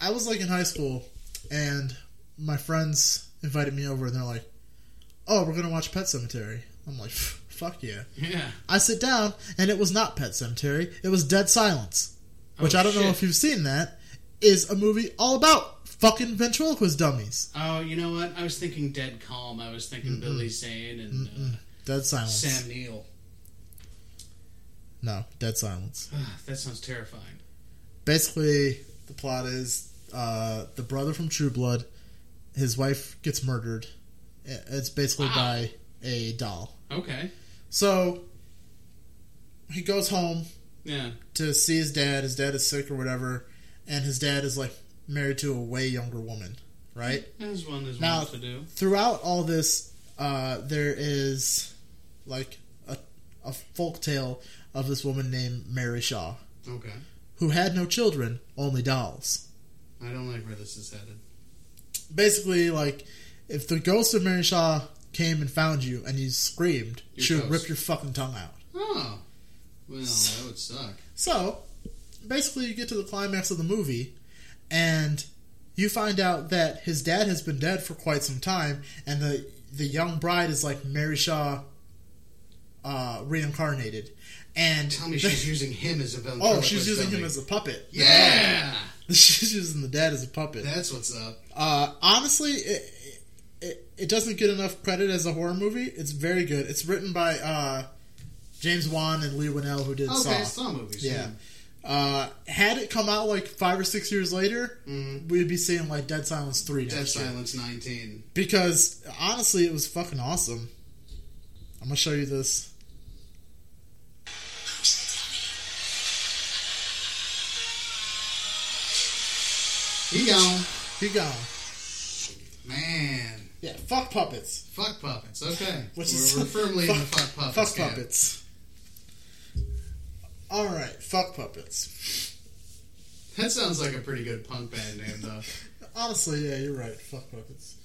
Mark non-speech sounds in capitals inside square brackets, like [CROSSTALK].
I was like in high school, and my friends invited me over, and they're like, "Oh, we're gonna watch Pet Sematary." I'm like, "Fuck yeah!" Yeah. I sit down, and it was not Pet Sematary; it was Dead Silence, which Oh, I don't know if you've seen. That is a movie all about fucking ventriloquist dummies. Oh, you know what? I was thinking Dead Calm. I was thinking Billy Zane and uh, Dead Silence. Sam Neill. No, Dead Silence. [SIGHS] that sounds terrifying. basically the plot is uh, the brother from True Blood, his wife gets murdered. It's basically Wow. by a doll. Okay. So he goes home Yeah. to see his dad. His dad is sick or whatever, and his dad is like married to a way younger woman, right? As one as Now- to do. Throughout all this, uh, there is like a, a folk tale of this woman named Mary Shaw, Okay. who had no children, only dolls. I don't like where this is headed. basically like if the ghost of Mary Shaw came and found you and you screamed, You're she would rip your fucking tongue out. Oh. Well, that would suck. So basically, you get to the climax of the movie, and you find out that his dad has been dead for quite some time, and the the young bride is like Mary Shaw uh, reincarnated. And Tell me she's using him as a oh, she's using him as a puppet. Yeah! [LAUGHS] she's using the dad as a puppet. That's what's up. Uh, honestly, it, it it doesn't get enough credit as a horror movie. It's very good. It's written by uh, James Wan and Leigh Whannell, who did Okay, Saw. Saw movies. Yeah. Uh, had it come out like five or six years later, Mhm. we'd be seeing like Dead Silence three Dead next year. Silence 19. Because honestly, it was fucking awesome. I'm gonna show you this. He gone. He gone. Man. Yeah, fuck puppets. Fuck puppets. Okay. Which we're, is we're firmly in the fuck puppets. Fuck camp. puppets. All right, fuck puppets. That sounds like a pretty good punk band name, though. [LAUGHS] Honestly, yeah, you're right. Fuck puppets.